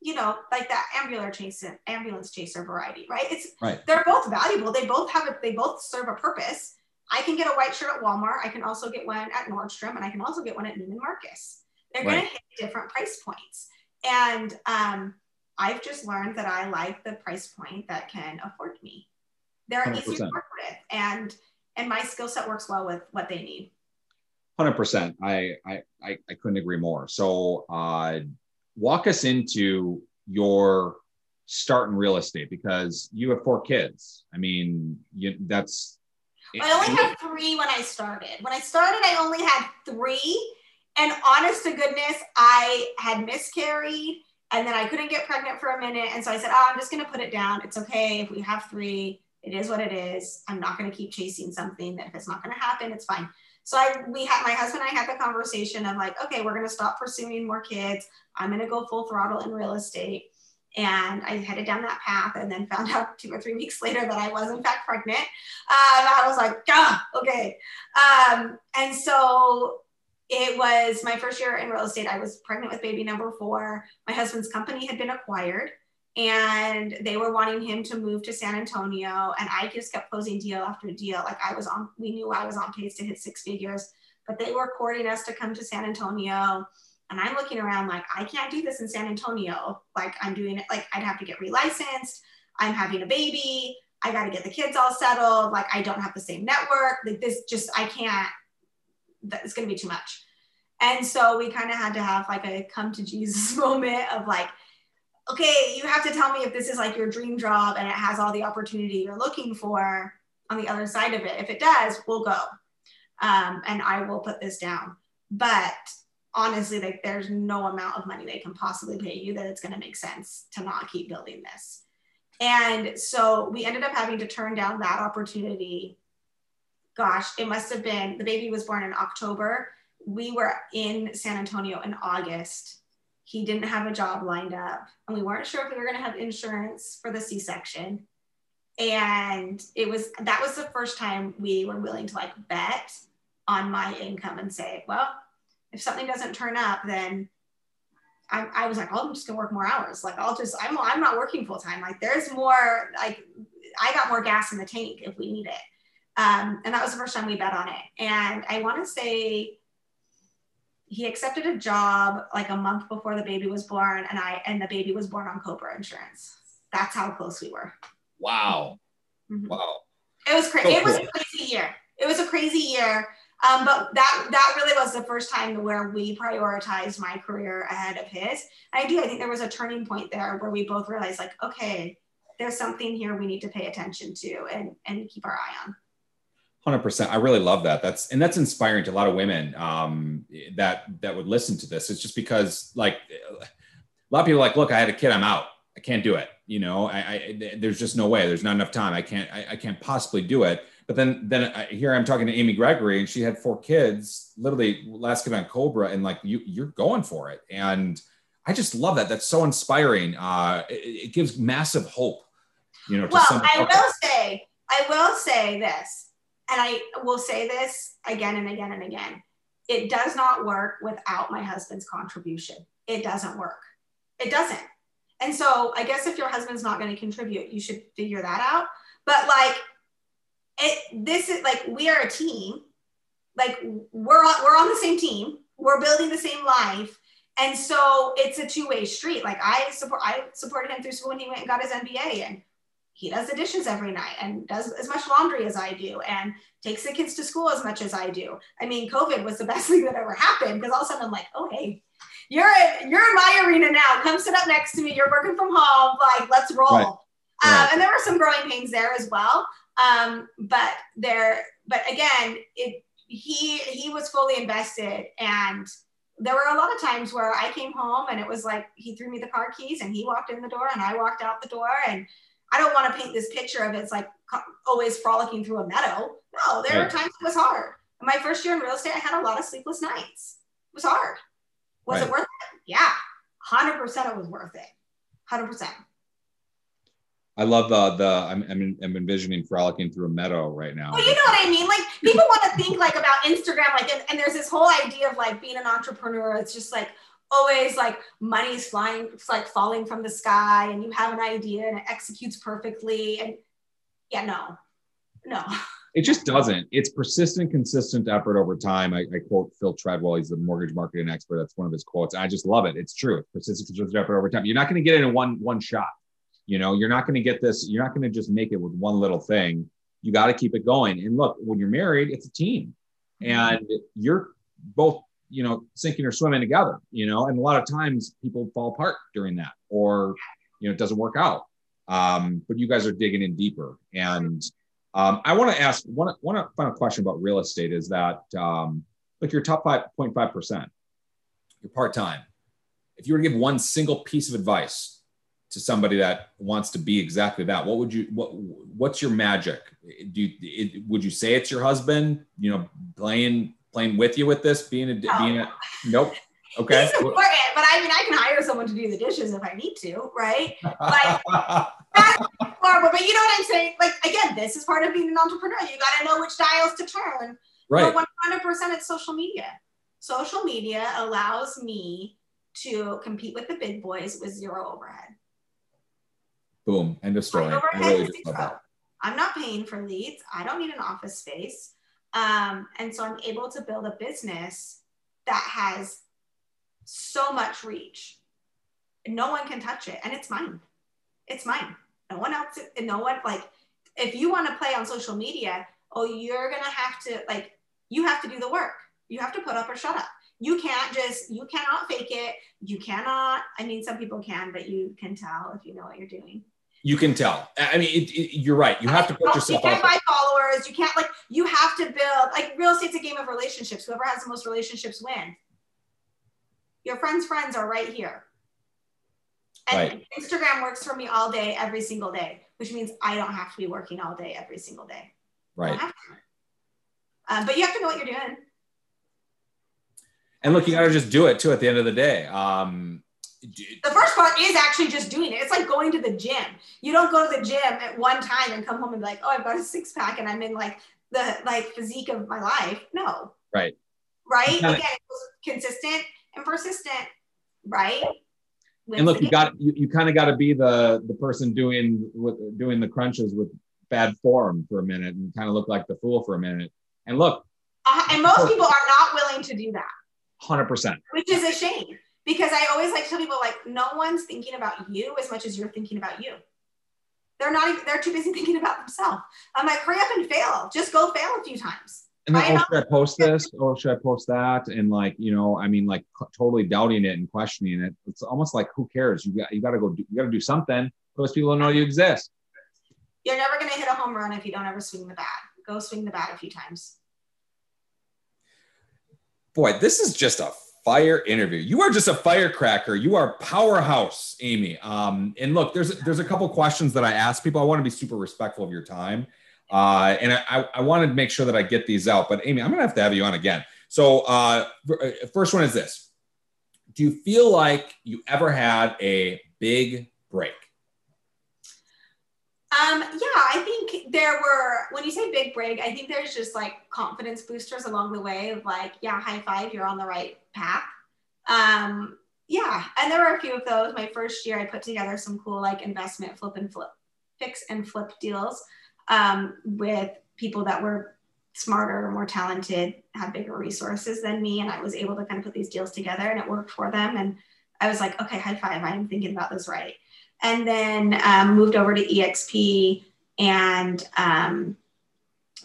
S2: you know, like that ambulance chaser, ambulance chaser variety, right? It's right. They're both valuable. They both have a, they both serve a purpose. I can get a white shirt at Walmart. I can also get one at Nordstrom, and I can also get one at Neiman Marcus. They're right. going to hit different price points, and um, I've just learned that I like the price point that can afford me. They're 100%. easier to work with, and and my skill set works well with what they need.
S1: Hundred percent. I, I I couldn't agree more. So, uh, walk us into your start in real estate because you have four kids. I mean, you, that's.
S2: I only had three when I started. When I started, I only had three, and honest to goodness, I had miscarried and then I couldn't get pregnant for a minute. And so I said, oh, I'm just going to put it down. It's okay if we have three. It is what it is. I'm not going to keep chasing something that if it's not going to happen, it's fine. So I, we had, my husband and I had the conversation of like, okay, we're to stop pursuing more kids. I'm to go full throttle in real estate. And I headed down that path and then found out two or three weeks later that I was in fact pregnant. Um, I was like, ah, okay. Um, and so it was my first year in real estate. I was pregnant with baby number four. My husband's company had been acquired and they were wanting him to move to San Antonio. And I just kept closing deal after deal. Like I was on, we knew I was on pace to hit six figures, but they were courting us to come to San Antonio. And I'm looking around like, I can't do this in San Antonio. Like I'm doing it, like I'd have to get relicensed. I'm having a baby. I got to get the kids all settled. Like I don't have the same network. Like this just, I can't, it's going to be too much. And so we kind of had to have like a come to Jesus moment of like, okay, you have to tell me if this is like your dream job and it has all the opportunity you're looking for on the other side of it. If it does, we'll go. Um, and I will put this down. But honestly, like there's no amount of money they can possibly pay you that it's going to make sense to not keep building this. And so we ended up having to turn down that opportunity gosh, it must have been the baby was born in October. We were in San Antonio in August. He didn't have a job lined up, and we weren't sure if we were going to have insurance for the C section. And it was that was the first time we were willing to like bet on my income and say, well, if something doesn't turn up, then I, I was like, oh, I'm just gonna work more hours. Like I'll just, I'm, I'm not working full time. Like there's more, like I got more gas in the tank if we need it. Um, and that was the first time we bet on it. And I want to say he accepted a job like a month before the baby was born, and I and the baby was born on Cobra insurance. That's how close we were.
S1: Wow. Mm-hmm. Wow.
S2: It was crazy. So it was cool. a crazy year. It was a crazy year. Um, but that that really was the first time where we prioritized my career ahead of his. I do. I think there was a turning point there where we both realized, like, okay, there's something here we need to pay attention to and and keep our eye on.
S1: Hundred percent. I really love that. That's and that's inspiring to a lot of women um, that that would listen to this. It's just because like a lot of people like, look, I had a kid, I'm out. I can't do it. You know, I, I there's just no way. There's not enough time. I can't. I, I can't possibly do it. But then then I, here I'm talking to Amy Gregory, and she had four kids, literally last kid on Cobra, and like you you're going for it. And I just love that. That's so inspiring. Uh, it, it gives massive hope. You know.
S2: well, I will say, I will say this and I will say this again and again and again it does not work without my husband's contribution. It doesn't work. It doesn't. And so I guess if your husband's not going to contribute, you should figure that out. But like it this is like we are a team. Like we're on we're on the same team. We're building the same life. And so it's a two-way street. Like I support I supported him through school when he went and got his MBA and he does the dishes every night and does as much laundry as I do and takes the kids to school as much as I do. I mean, COVID was the best thing that ever happened because all of a sudden I'm like, oh hey, you're in, you're in my arena now. Come sit up next to me. You're working from home. Like, let's roll. Right. Um, and there were some growing pains there as well. Um, but there, but again, it he he was fully invested and there were a lot of times where I came home and it was like he threw me the car keys and he walked in the door and I walked out the door and I don't want to paint this picture of it's like always frolicking through a meadow. No, there right. were times it was hard. In my first year in real estate, I had a lot of sleepless nights. It was hard. Was right. it worth it? Yeah, hundred percent. It was worth it. Hundred percent.
S1: I love the the I'm, I'm I'm envisioning frolicking through a meadow right now.
S2: Well, you know what I mean. Like people want to think like about Instagram, like and, and there's this whole idea of like being an entrepreneur. It's just like always like money's flying, it's like falling from the sky, and you have an idea and it executes perfectly. And yeah, no, no.
S1: It just doesn't. It's persistent, consistent effort over time. I, I, quote Phil Treadwell. He's the mortgage marketing expert. That's one of his quotes. I just love it. It's true. It's persistent, consistent effort over time. You're not going to get it in one one shot. You know, you're not going to get this. You're not going to just make it with one little thing. You got to keep it going. And look, when you're married, it's a team, mm-hmm. and you're both you know sinking or swimming together you know and a lot of times people fall apart during that or you know it doesn't work out. Um, but you guys are digging in deeper. And um, i want to ask one, one final question about real estate is that um, look your top 5.5% you're part-time if you were to give one single piece of advice to somebody that wants to be exactly that what would you what what's your magic? Do you it, would you say it's your husband you know playing playing with you with this? Being a no. being a nope. Okay.
S2: Important, but I mean, I can hire someone to do the dishes if I need to, right? Like horrible. But you know what I'm saying? Like again, this is part of being an entrepreneur. You got to know which dials to turn.
S1: Right.
S2: Hundred percent, it's social media. Social media allows me to compete with the big boys with zero overhead.
S1: Boom. End of story. I really
S2: I'm not paying for leads. I don't need an office space. Um, and so I'm able to build a business that has so much reach. No one can touch it, and it's mine. It's mine. No one else, no one like if you want to play on social media, oh, you're gonna have to like you have to do the work. You have to put up or shut up. You can't just you cannot fake it. You cannot. I mean, some people can, but you can tell if you know what you're doing
S1: you can tell. I mean, it, it, you're right. You have to put yourself.
S2: You can't buy followers. You can't like. You have to build. Like real estate's a game of relationships. Whoever has the most relationships win. Your friends' friends are right here. And right. Instagram works for me all day, every single day, which means I don't have to be working all day, every single day.
S1: Right.
S2: Um, but you have to know what you're doing.
S1: And look, you got to just do it too. At the end of the day, um,
S2: the first part is actually just doing it. It's like going to the gym. You don't go to the gym at one time and come home and be like, oh, I've got a six pack and I'm in like the like physique of my life. No.
S1: Right.
S2: Right. Again, consistent and persistent. right?
S1: and look, you got you, you kind of got to be the the person doing with doing the crunches with bad form for a minute and kind of look like the fool for a minute. And look,
S2: uh, and most people are not willing to do that.
S1: Hundred percent.
S2: Which is a shame because I always like to tell people like no one's thinking about you as much as you're thinking about you. They're not even, they're too busy thinking about themselves. I'm like, hurry up and fail. Just go fail a few times.
S1: And then, oh, should I post this? Oh, should I post that? And like, you know, I mean, like totally doubting it and questioning it. It's almost like, who cares? You got, you got to go, do, you got to do something. Those people don't know you exist.
S2: You're never going to hit a home run if you don't ever swing the bat. Go swing the bat a few times.
S3: Boy, this is just a fire interview. You are just a firecracker. You are powerhouse, Amy. Um, and look, there's there's a couple questions that I ask people. I want to be super respectful of your time, uh, and I, I wanted to make sure that I get these out. But Amy, I'm gonna have to have you on again. So uh, first one is this: Do you feel like you ever had a big break?
S2: Um, yeah, I think there were, when you say big break, I think there's just like confidence boosters along the way of like, yeah, high five, you're on the right path. Um, yeah, and there were a few of those. My first year, I put together some cool like investment flip and flip, fix and flip deals um, with people that were smarter, more talented, had bigger resources than me. And I was able to kind of put these deals together and it worked for them. And I was like, okay, high five, I am thinking about this right and then um, moved over to EXP and um,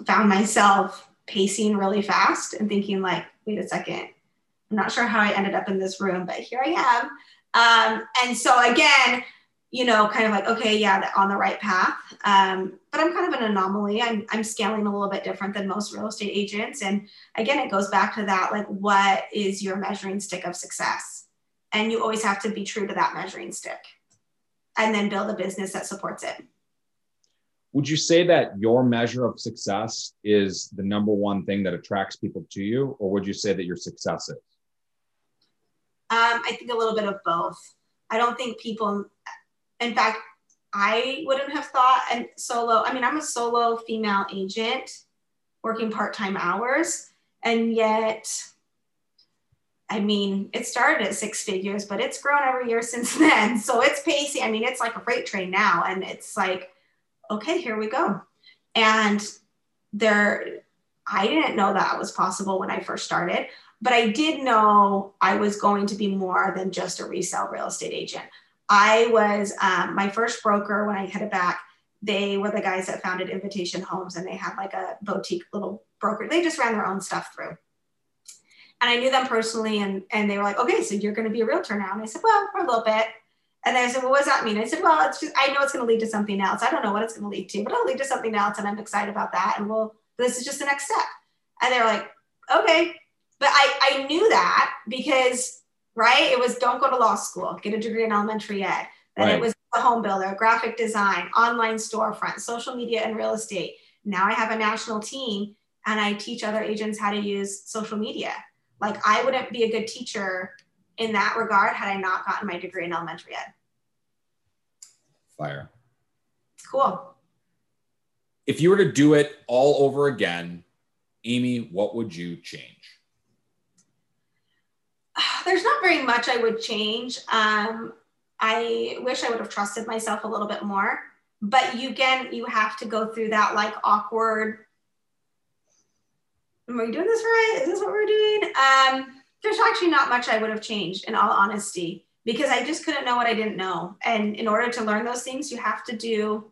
S2: found myself pacing really fast and thinking like, wait a second, I'm not sure how I ended up in this room, but here I am. Um, and so again, you know, kind of like, okay, yeah, on the right path. Um, but I'm kind of an anomaly. I'm, I'm scaling a little bit different than most real estate agents. And again, it goes back to that, like, what is your measuring stick of success? And you always have to be true to that measuring stick and then build a business that supports it.
S1: Would you say that your measure of success is the number one thing that attracts people to you, or would you say that your success is?
S2: Um, I think a little bit of both. I don't think people, in fact, I wouldn't have thought and solo. I mean, I'm a solo female agent working part time hours, and yet I mean, it started at six figures, but it's grown every year since then. So it's pacing. I mean, it's like a freight train now. And it's like, okay, here we go. And there, I didn't know that was possible when I first started, but I did know I was going to be more than just a resale real estate agent. I was um, my first broker when I headed back. They were the guys that founded Invitation Homes and they had like a boutique little broker. They just ran their own stuff through and I knew them personally, and and they were like, okay, so you're going to be a realtor now, and I said, well, for a little bit. And they said, well, what does that mean? I said, well, it's just I know it's going to lead to something else. I don't know what it's going to lead to, but it'll lead to something else, and I'm excited about that. And well, this is just the next step. And they were like, okay, but I I knew that because right, it was don't go to law school, get a degree in elementary ed. Then right. it was a home builder, graphic design, online storefront, social media, and real estate. Now I have a national team and I teach other agents how to use social media. Like I wouldn't be a good teacher in that regard had I not gotten my degree in elementary ed.
S3: Fire.
S2: Cool.
S3: If you were to do it all over again, Amy, what would you change?
S2: There's not very much I would change. Um, I wish I would have trusted myself a little bit more. But you again, you have to go through that like awkward am we doing this right? Is this what we're doing? Um, there's actually not much I would have changed in all honesty because I just couldn't know what I didn't know. And in order to learn those things, you have to do,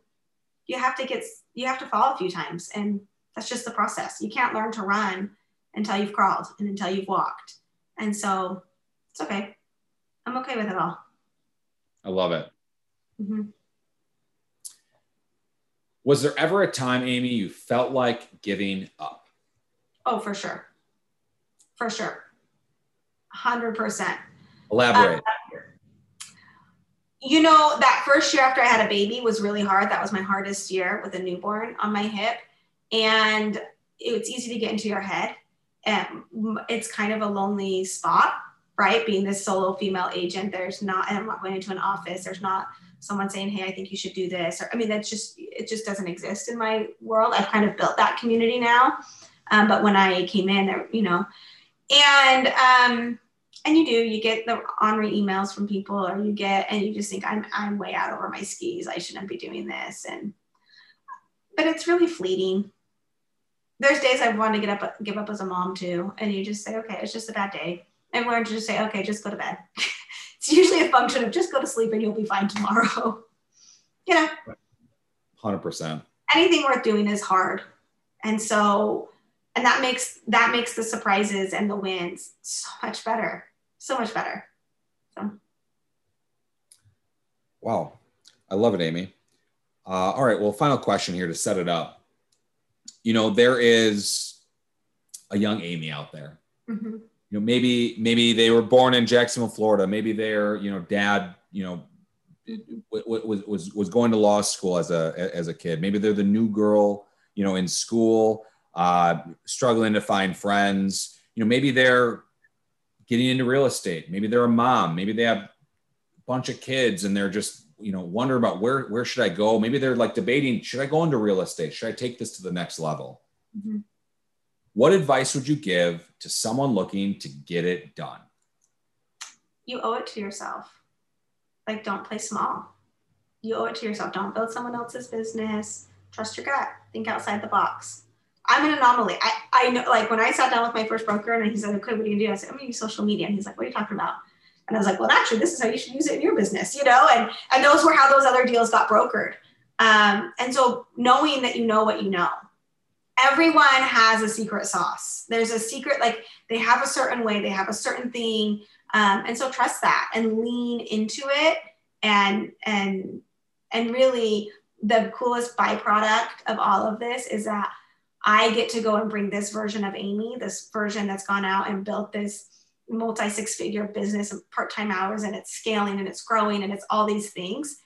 S2: you have to get, you have to fall a few times. And that's just the process. You can't learn to run until you've crawled and until you've walked. And so it's okay. I'm okay with it all.
S1: I love it.
S2: Mm-hmm.
S3: Was there ever a time, Amy, you felt like giving up?
S2: Oh, for sure. For sure. 100%.
S3: Elaborate.
S2: Um, you know, that first year after I had a baby was really hard. That was my hardest year with a newborn on my hip. And it's easy to get into your head. And it's kind of a lonely spot, right? Being this solo female agent, there's not, and I'm not going into an office, there's not someone saying, Hey, I think you should do this. Or, I mean, that's just, it just doesn't exist in my world. I've kind of built that community now. Um, but when I came in, there, you know, and um, and you do you get the ornery emails from people or you get and you just think i'm i'm way out over my skis i shouldn't be doing this and but it's really fleeting there's days i want to get up give up as a mom too and you just say okay it's just a bad day and learn to just say okay just go to bed. It's usually a function of just go to sleep and you'll be fine tomorrow. You know?
S3: 100%
S2: anything worth doing is hard. And so and that makes that makes the surprises and the wins so much better. So much better. So.
S3: Wow. I love it amy. Uh, all right. Well final question here to set it up. You know there is a young amy out there. Mm-hmm. You know maybe maybe they were born in jacksonville florida maybe their you know dad you know was was was going to law school as a as a kid maybe they're the new girl you know in school uh, struggling to find friends. You know, maybe they're getting into real estate. Maybe they're a mom. Maybe they have a bunch of kids and they're just you know wonder about where where should I go. Maybe they're like debating should I go into real estate? Should I take this to the next level? Mm-hmm. What advice would you give to someone looking to get it done?
S2: You owe it to yourself. Like, don't play small. You owe it to yourself. Don't build someone else's business. Trust your gut. Think outside the box. I'm an anomaly. I, I know, like when I sat down with my first broker and he said, okay, what are you do? I said, I'm gonna use social media. And he's like, what are you talking about? And I was like, well, actually, this is how you should use it in your business, you know? And, and those were how those other deals got brokered. Um, and so knowing that you know what you know, everyone has a secret sauce. There's a secret, like they have a certain way, they have a certain thing. Um, and so trust that and lean into it and, and, and really the coolest byproduct of all of this is that I get to go and bring this version of Amy, this version that's gone out and built this multi six figure business and part time hours and it's scaling and it's growing and it's all these things.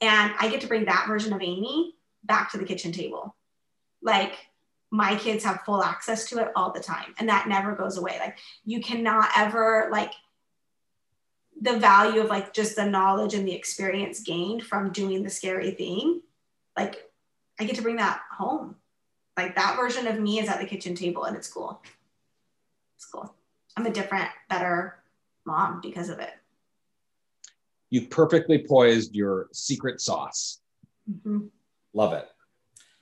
S2: And I get to bring that version of Amy back to the kitchen table. Like my kids have full access to it all the time and that never goes away. Like you cannot ever like the value of like just the knowledge and the experience gained from doing the scary thing. Like I get to bring that home like that version of me is at the kitchen table and it's cool. It's cool. I'm a different, better mom because of it.
S1: You've perfectly poised your secret sauce. Mm-hmm. Love it.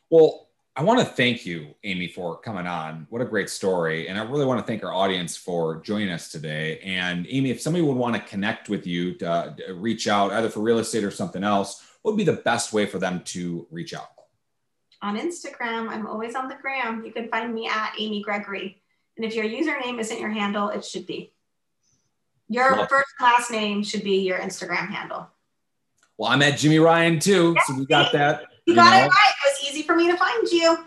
S1: Well, I want to thank you, Amy, for coming on. What a great story. And I really want to thank our audience for joining us today. And Amy, if somebody would want to connect with you to, to reach out either for real estate or something else, what would be the best way for them to reach out?
S2: on Instagram. I'm always on the gram. You can find me at Amy Gregory. And if your username isn't your handle, it should be. Your Love first last name should be your Instagram handle.
S1: Well, I'm at Jimmy Ryan too. Yes, so we got that.
S2: You, you got know. it right. It was easy for me to find you.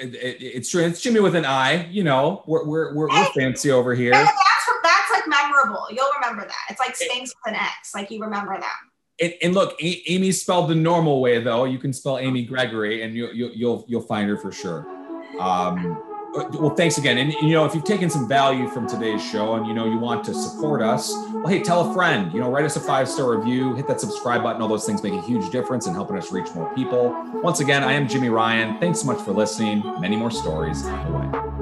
S1: It, it, it's true. It's Jimmy with an I. You know, we're, we're, we're, we're fancy over here.
S2: That's, that's like memorable. You'll remember that. It's like Spanx with an X. Like you remember that.
S1: And, and, look, a- Amy spelled the normal way though. You can spell Amy Gregory, and you, you, you'll you'll find her for sure. Um, well, thanks again. And you know, if you've taken some value from today's show, and you know you want to support us, well, hey, tell a friend. You know, write us a five star review, hit that subscribe button. All those things make a huge difference in helping us reach more people. Once again, I am Jimmy Ryan. Thanks so much for listening. Many more stories away.